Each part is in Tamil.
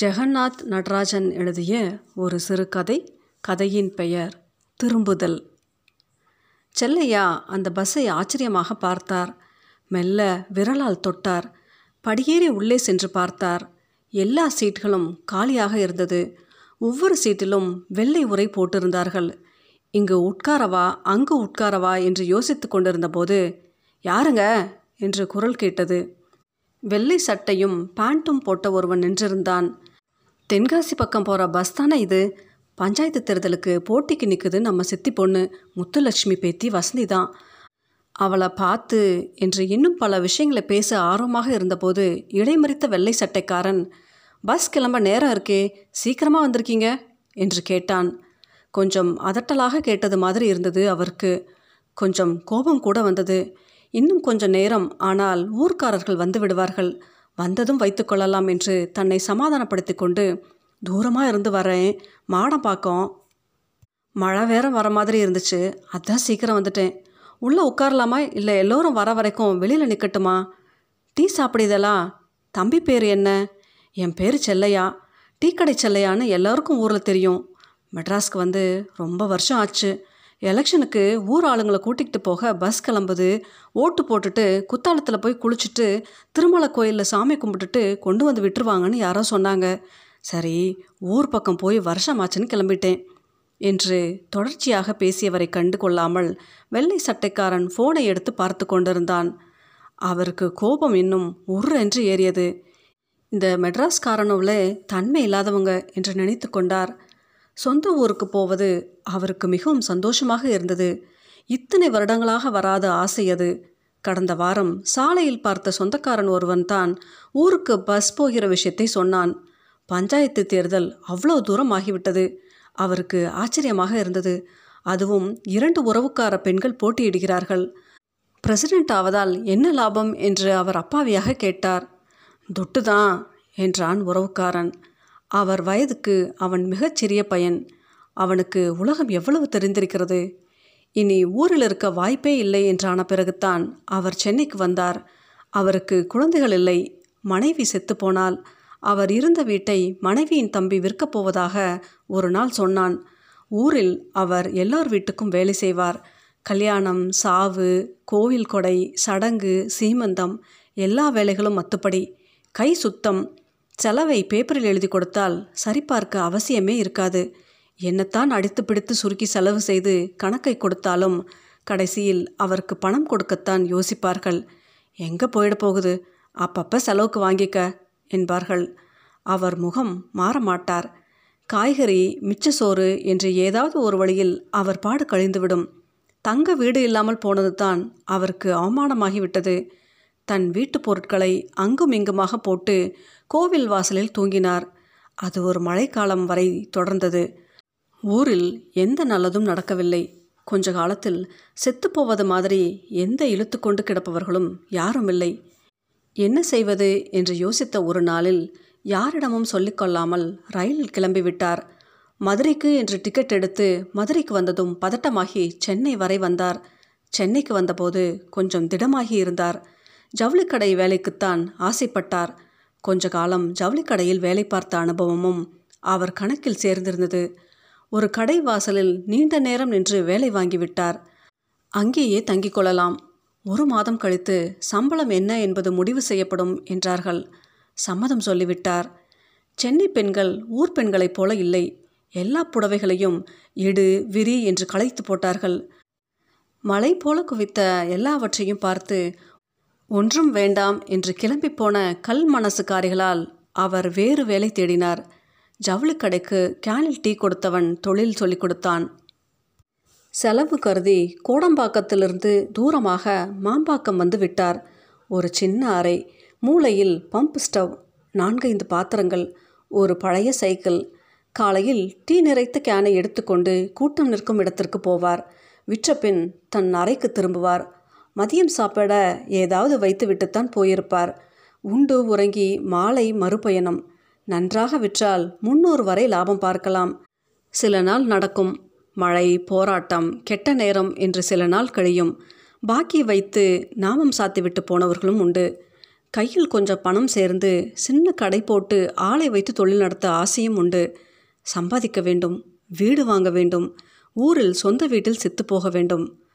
ஜெகநாத் நடராஜன் எழுதிய ஒரு சிறுகதை கதையின் பெயர் திரும்புதல். செல்லையா அந்த பஸ்ஸை ஆச்சரியமாக பார்த்தார். மெல்ல விரலால் தொட்டார். படியேறி உள்ளே சென்று பார்த்தார். எல்லா சீட்களும் காலியாக இருந்தது. ஒவ்வொரு சீட்டிலும் வெள்ளை உரை போட்டிருந்தார்கள். இங்கு உட்காரவா அங்கு உட்காரவா என்று யோசித்து கொண்டிருந்தபோது யாருங்க? என்று குரல் கேட்டது. வெள்ளை சட்டையும் பேண்ட்டும் போட்ட ஒருவன் நின்றிருந்தான். தென்காசி பக்கம் போகிற பஸ் தானே இது? பஞ்சாயத்து தேர்தலுக்கு போட்டிக்கு நிற்குது நம்ம சித்தி பொண்ணு முத்துலட்சுமி பேத்தி வசந்தி தான். அவளை பார்த்து என்று இன்னும் பல விஷயங்களை பேச ஆர்வமாக இருந்தபோது இடைமறித்த வெள்ளை சட்டைக்காரன் பஸ் கிளம்ப நேரம் இருக்கே சீக்கிரமாக வந்திருக்கீங்க? என்று கேட்டான். கொஞ்சம் அதட்டலாக கேட்டது மாதிரி இருந்தது அவருக்கு. கொஞ்சம் கோபம் கூட வந்தது. இன்னும் கொஞ்சம் நேரம் ஆனால் ஊர்க்காரர்கள் வந்து விடுவார்கள். வந்ததும் வைத்துக்கொள்ளலாம் என்று தன்னை சமாதானப்படுத்தி கொண்டு தூரமாக இருந்து வரேன் மாடம் பார்க்கோம் மழை வேற வர மாதிரி இருந்துச்சு அதான் சீக்கிரம் வந்துட்டேன். உள்ளே உட்காரலாமா? இல்லை எல்லோரும் வர வரைக்கும் வெளியில் நிற்கட்டுமா டீ சாப்பிடுதலா தம்பி பேர் என்ன? என் பேர் செல்லையா. டீ கடை செல்லையான்னு எல்லாருக்கும் ஊரில் தெரியும். மெட்ராஸ்க்கு வந்து ரொம்ப வருஷம் ஆச்சு. எலெக்ஷனுக்கு ஊர் ஆளுங்களை கூட்டிகிட்டு போக பஸ் கிளம்புது. ஓட்டு போட்டுட்டு குத்தாலத்தில் போய் குளிச்சுட்டு திருமலை கோயிலில் சாமி கும்பிட்டுட்டு கொண்டு வந்து விட்டுருவாங்கன்னு யாரோ சொன்னாங்க. சரி ஊர் பக்கம் போய் வருஷமாச்சுன்னு கிளம்பிட்டேன். என்று தொடர்ச்சியாக பேசியவரை கண்டு கொள்ளாமல் வெள்ளை சட்டைக்காரன் ஃபோனை எடுத்து பார்த்து கொண்டிருந்தான். அவருக்கு கோபம் இன்னும் உர் என்று ஏறியது. இந்த மெட்ராஸ்காரனவுல தன்மை இல்லாதவங்க என்று நினைத்து கொண்டார். சொந்த ஊருக்கு போவது அவருக்கு மிகவும் சந்தோஷமாக இருந்தது. இத்தனை வருடங்களாக வராத ஆசை அது. கடந்த வாரம் சாலையில் பார்த்த சொந்தக்காரன் ஒருவன் தான் ஊருக்கு பஸ் போகிற விஷயத்தை சொன்னான். பஞ்சாயத்து தேர்தல் அவ்வளோ தூரம் ஆகிவிட்டது. அவருக்கு ஆச்சரியமாக இருந்தது. அதுவும் இரண்டு உறவுக்கார பெண்கள் போட்டியிடுகிறார்கள். பிரசிடென்ட் ஆவதால் என்ன லாபம்? என்று அவர் அப்பாவியாக கேட்டார். துட்டு தான் என்றான் உறவுக்காரன். அவர் வயதுக்கு அவன் மிகச்சிறிய பையன். அவனுக்கு உலகம் எவ்வளவு தெரிந்திருக்கிறது? இனி ஊரில் இருக்க வாய்ப்பே இல்லை என்றான பிறகுத்தான் அவர் சென்னைக்கு வந்தார். அவருக்கு குழந்தைகள் இல்லை. மனைவி செத்துப்போனால் அவர் இருந்த வீட்டை மனைவியின் தம்பி விற்கப் போவதாக ஒரு நாள் சொன்னான். ஊரில் அவர் எல்லார் வீட்டுக்கும் வேலை செய்வார். கல்யாணம் சாவு கோவில் கொடை சடங்கு சீமந்தம் எல்லா வேலைகளும் மத்துப்படி கை சுத்தம் செலவை பேப்பரில் எழுதி கொடுத்தால் சரிபார்க்க அவசியமே இருக்காது. என்னத்தான் அடித்து பிடித்து சுருக்கி செலவு செய்து கணக்கை கொடுத்தாலும் கடைசியில் அவருக்கு பணம் கொடுக்கத்தான் யோசிப்பார்கள். எங்கே போயிட போகுது? அப்பப்போ செலவுக்கு வாங்கிக்க என்பார்கள். அவர் முகம் மாற மாட்டார். காய்கறி மிச்ச சோறு என்று ஏதாவது ஒரு வழியில் அவர் பாடு கழிந்துவிடும். தங்க வீடு இல்லாமல் போனது தான் அவருக்கு அவமானமாகிவிட்டது. தன் வீட்டு பொருட்களை அங்கும் இங்குமாக போட்டு கோவில் வாசலில் தூங்கினார். அது ஒரு மழைக்காலம் வரை தொடர்ந்தது. ஊரில் எந்த நல்லதும் நடக்கவில்லை. கொஞ்ச காலத்தில் செத்துப்போவது மாதிரி எந்த இழுத்து கொண்டு கிடப்பவர்களும் யாரும் இல்லை. என்ன செய்வது என்று யோசித்த ஒரு நாளில் யாரிடமும் சொல்லிக்கொள்ளாமல் ரயிலில் கிளம்பிவிட்டார் மதுரைக்கு என்று டிக்கெட் எடுத்து மதுரைக்கு வந்ததும் பதட்டமாகி சென்னை வரை வந்தார். சென்னைக்கு வந்தபோது கொஞ்சம் திடமாகி இருந்தார். ஜவுளிக்கடை வேலைக்குத்தான் ஆசைப்பட்டார். கொஞ்ச காலம் ஜவுளிக்கடையில் வேலை பார்த்த அனுபவமும் அவர் கணக்கில் சேர்ந்திருந்தது. ஒரு கடை வாசலில் நீண்ட நேரம் நின்று வேலை வாங்கிவிட்டார் அங்கேயே தங்கிக் கொள்ளலாம். ஒரு மாதம் கழித்து சம்பளம் என்ன என்பது முடிவு செய்யப்படும் என்றார்கள். சம்மதம் சொல்லிவிட்டார். சென்னை பெண்கள் ஊர் பெண்களைப் போல இல்லை. எல்லா புடவைகளையும் இடு விரி என்று களைத்து போட்டார்கள். மலை போல குவித்த எல்லாவற்றையும் பார்த்து ஒன்றும் வேண்டாம் என்று கிளம்பி போன கல் மனசுக்காரிகளால் அவர் வேறு வேலை தேடினார். ஜவுளிக்கடைக்கு கேனில் டீ கொடுத்தவன் தொழில் சொல்லிக் கொடுத்தான். செலவு கருதி கோடம்பாக்கத்திலிருந்து தூரமாக மாம்பாக்கம் வந்து விட்டார். ஒரு சின்ன அறை மூளையில் பம்ப் ஸ்டவ் நான்கைந்து பாத்திரங்கள் ஒரு பழைய சைக்கிள். காலையில் டீ நிறைத்த கேனை எடுத்துக்கொண்டு கூட்டம் நிற்கும் இடத்திற்கு போவார். விற்ற பின் தன் அறைக்கு திரும்புவார். மதியம் சாப்பிட ஏதாவது வைத்துவிட்டுத்தான் போயிருப்பார். உண்டு உறங்கி மாலை மறுபயணம். நன்றாக விற்றால் முன்னூறு வரை லாபம் பார்க்கலாம். சில நாள் நடக்கும். மழை போராட்டம் கெட்ட நேரம் என்று சில நாள் கழியும். பாக்கி வைத்து நாமம் சாத்திவிட்டு போனவர்களும் உண்டு. கையில் கொஞ்சம் பணம் சேர்ந்து சின்ன கடை போட்டு ஆளை வைத்து தொழில் நடத்த ஆசையும் உண்டு. சம்பாதிக்க வேண்டும் வீடு வாங்க வேண்டும் ஊரில் சொந்த வீட்டில் செத்து போக வேண்டும்.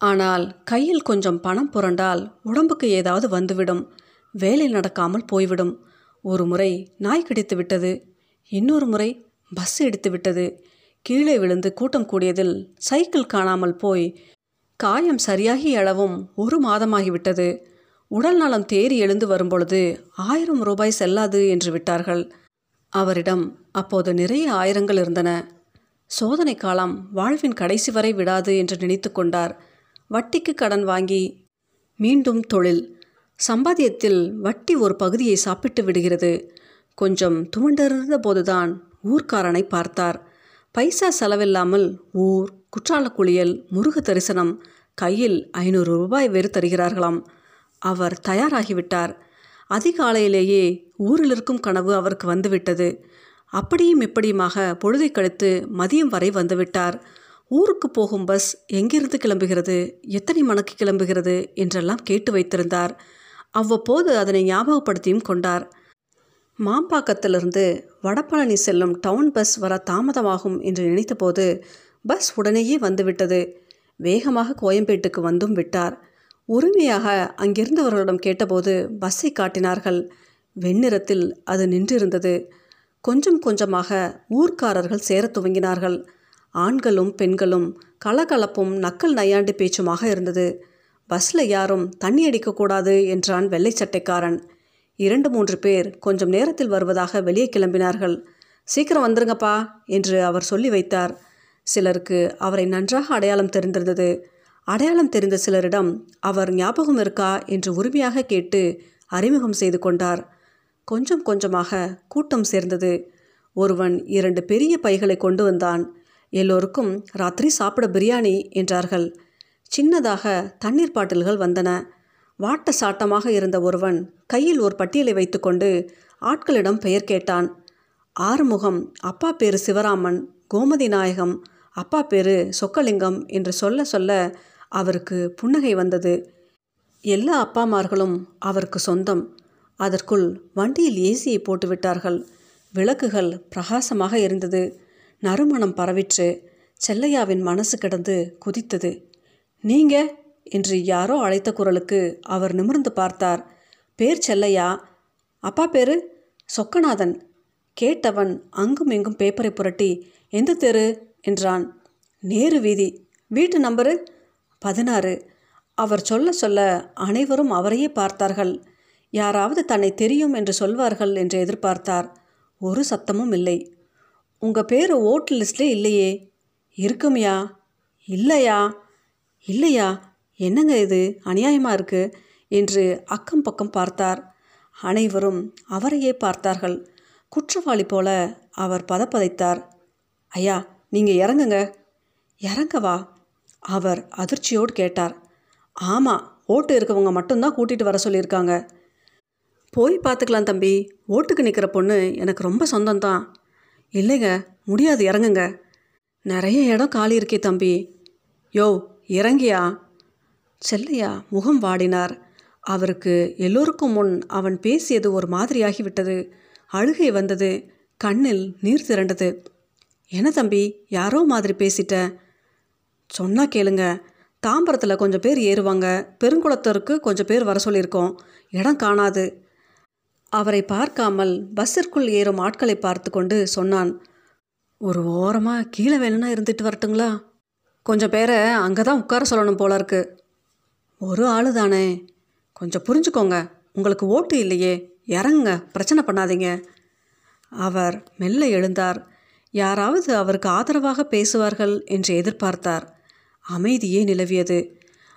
ஆனால் கையில் கொஞ்சம் பணம் புரண்டால் உடம்புக்கு ஏதாவது வந்துவிடும். வேலை நடக்காமல் போய்விடும். ஒரு முறை நாய் கிடைத்து விட்டது. இன்னொரு முறை பஸ் எடுத்து விட்டது. கீழே விழுந்து கூட்டம் கூடியதில் சைக்கிள் காணாமல் போய் காயம் சரியாகி அளவும் ஒரு மாதமாகிவிட்டது உடல் நலம் தேறி எழுந்து வரும்பொழுது ஆயிரம் ரூபாய் செல்லாது என்று விட்டார்கள். அவரிடம் அப்போது நிறைய ஆயிரங்கள் இருந்தன. சோதனை காலம் வாழ்வின் கடைசி வரை விடாது என்று நினைத்து கொண்டார். வட்டிக்கு கடன் வாங்கி மீண்டும் தொழில். சம்பாத்தியத்தில் வட்டி ஒரு பகுதியை சாப்பிட்டு விடுகிறது. கொஞ்சம் துமண்டிருந்த போதுதான் ஊர்க்காரனை பார்த்தார். பைசா செலவில்லாமல் ஊர் குற்றால குளியல் முருக தரிசனம் கையில் ஐநூறு ரூபாய் வேறு தருகிறார்களாம். அவர் தயாராகிவிட்டார். அதிகாலையிலேயே ஊரில் இருக்கும் கனவு அவருக்கு வந்துவிட்டது. அப்படியும் இப்படியுமாக பொழுதை கழித்து மதியம் வரை வந்துவிட்டார். ஊருக்கு போகும் பஸ் எங்கிருந்து கிளம்புகிறது? எத்தனை மணிக்கு கிளம்புகிறது? என்றெல்லாம் கேட்டு வைத்திருந்தார். அவ்வப்போது அதனை ஞாபகப்படுத்தியும் கொண்டார். மாம்பாக்கத்திலிருந்து வடபழனி செல்லும் டவுன் பஸ் வர தாமதமாகும் என்று நினைத்தபோது பஸ் உடனேயே வந்துவிட்டது. வேகமாக கோயம்பேட்டுக்கு வந்தும் விட்டார். உரிமையாக அங்கிருந்தவர்களிடம் கேட்டபோது பஸ்ஸை காட்டினார்கள். வெண்ணிறத்தில் அது நின்றிருந்தது. கொஞ்சம் கொஞ்சமாக ஊர்க்காரர்கள் சேரத் துவங்கினார்கள். ஆண்களும் பெண்களும் கலகலப்பும் நக்கல் நையாண்டு பேச்சுமாக இருந்தது. பஸ்ஸில் யாரும் தண்ணி அடிக்கக்கூடாது என்றான் வெள்ளை சட்டைக்காரன். இரண்டு மூன்று பேர் கொஞ்சம் நேரத்தில் வருவதாக வெளியே கிளம்பினார்கள். சீக்கிரம் வந்துருங்கப்பா என்று அவர் சொல்லி வைத்தார். சிலருக்கு அவரை நன்றாக அடையாளம் தெரிந்திருந்தது. அடையாளம் தெரிந்த சிலரிடம் அவர் ஞாபகம் இருக்கா என்று உரிமையாக கேட்டு அறிமுகம் செய்து கொண்டார். கொஞ்சம் கொஞ்சமாக கூட்டம் சேர்ந்தது. ஒருவன் இரண்டு பெரிய பைகளை கொண்டு வந்தான். எல்லோருக்கும் ராத்திரி சாப்பிட பிரியாணி என்றார்கள். சின்னதாக தண்ணீர் பாட்டில்கள் வந்தன. வாட்ட சாட்டமாக இருந்த ஒருவன் கையில் ஒரு பட்டியலை வைத்துக்கொண்டு ஆட்களிடம் பெயர் கேட்டான். ஆறுமுகம் அப்பா பேரு சிவராமன் கோமதி நாயகம் அப்பா பேரு சொக்கலிங்கம் என்று சொல்ல சொல்ல அவருக்கு புன்னகை வந்தது. எல்லா அப்பாமார்களும் அவருக்கு சொந்தம். அதற்குள் வண்டியில் ஏசியை போட்டுவிட்டார்கள். விளக்குகள் பிரகாசமாக இருந்தது நறுமணம் பரவிற்று. செல்லையாவின் மனசு கிடந்து குதித்தது. நீங்க? என்று யாரோ அழைத்த குரலுக்கு அவர் நிமிர்ந்து பார்த்தார். பேர் செல்லையா? அப்பா பேரு? சொக்கநாதன். கேட்டவன் அங்கும் இங்கும் பேப்பரை புரட்டி எந்த தெரு? என்றான். நேரு வீதி. வீட்டு நம்பரு? பதினாறு. அவர் சொல்ல சொல்ல அனைவரும் அவரையே பார்த்தார்கள். யாராவது தன்னை தெரியும் என்று சொல்வார்கள் என்று எதிர்பார்த்தார். ஒரு சத்தமும் இல்லை. உங்கள் பேர் ஓட்டு லிஸ்ட்லே இல்லையே. இருக்குமையா? இல்லையா? இல்லையா? என்னங்க இது? அநியாயமாக இருக்குது என்று அக்கம் பக்கம் பார்த்தார். அனைவரும் அவரையே பார்த்தார்கள். குற்றவாளி போல அவர் பதப்பதைத்தார். ஐயா நீங்கள் இறங்குங்க. இறங்கவா? அவர் அதிர்ச்சியோடு கேட்டார். ஆமாம் ஓட்டு இருக்கவங்க மட்டும்தான் கூட்டிகிட்டு வர சொல்லியிருக்காங்க. போய் பார்த்துக்கலாம் தம்பி. ஓட்டுக்கு நிற்கிற பொண்ணு எனக்கு ரொம்ப சொந்தம்தான். இல்லைங்க முடியாது இறங்குங்க. நிறைய இடம் காலி இருக்கே தம்பி. யோ இறங்கியா? செல்லையா முகம் வாடினார். அவருக்கு எல்லோருக்கும் முன் அவன் பேசியது ஒரு மாதிரியாகிவிட்டது அழுகை வந்தது. கண்ணில் நீர் திரண்டது. என்ன தம்பி யாரோ மாதிரி பேசிட்ட? சொன்னா கேளுங்க. தாம்பரத்தில் கொஞ்சம் பேர் ஏறுவாங்க. பெருங்குளத்தருக்கு கொஞ்சம் பேர் வர சொல்லியிருக்கோம். இடம் காணாது. அவரை பார்க்காமல் பஸ்ஸிற்குள் ஏறும் ஆட்களை பார்த்து கொண்டு சொன்னான் ஒரு ஓரமாக கீழே வேணும்னா இருந்துட்டு வரட்டுங்களா? கொஞ்சம் பேரை அங்கே தான் உட்கார சொல்லணும் போல இருக்கு. ஒரு ஆளு தானே கொஞ்சம் புரிஞ்சுக்கோங்க. உங்களுக்கு ஓட்டு இல்லையே. இறங்குங்க. பிரச்சனை பண்ணாதீங்க. அவர் மெல்ல எழுந்தார். யாராவது அவருக்கு ஆதரவாக பேசுவார்கள் என்று எதிர்பார்த்தார். அமைதியே நிலவியது.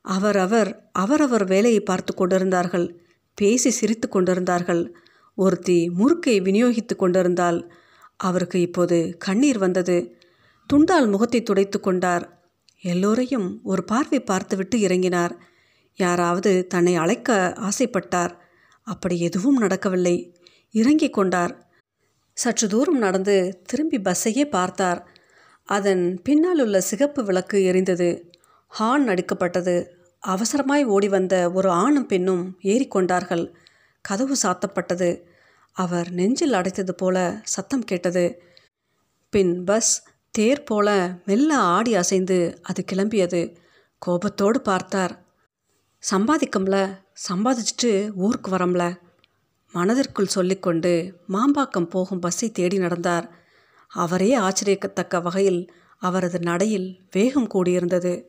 அவரவர் அவரவர் வேலையை பார்த்து கொண்டிருந்தார்கள். பேசி சிரித்து கொண்டிருந்தார்கள். ஒருத்தி முறுக்கை விநியோகித்து கொண்டிருந்தால் அவருக்கு இப்போது கண்ணீர் வந்தது. துண்டால் முகத்தை துடைத்து கொண்டார். எல்லோரையும் ஒரு பார்வை பார்த்துவிட்டு இறங்கினார். யாராவது தன்னை அழைக்க ஆசைப்பட்டார். அப்படி எதுவும் நடக்கவில்லை. இறங்கிக் கொண்டார். சற்று தூரம் நடந்து திரும்பி பஸ்ஸையே பார்த்தார். அதன் பின்னால் உள்ள சிகப்பு விளக்கு எரிந்தது. ஹார்ன் அடிக்கப்பட்டது. அவசரமாய் ஓடி வந்த ஒரு ஆணும் பெண்ணும் ஏறிக்கொண்டார்கள். கதவு சாத்தப்பட்டது. அவர் நெஞ்சில் அடைத்தது போல சத்தம் கேட்டது. பின் பஸ் தேர் போல மெல்ல ஆடி அசைந்து அது கிளம்பியது. கோபத்தோடு பார்த்தார். சம்பாதிக்கும்ல சம்பாதிச்சுட்டு ஊருக்கு வரம்ல. மனதிற்குள் சொல்லிக்கொண்டு மாம்பாக்கம் போகும் பஸ்ஸை தேடி நடந்தார். அவரே ஆச்சரியக்கத்தக்க வகையில் அவரது நடையில் வேகம் கூடியிருந்தது.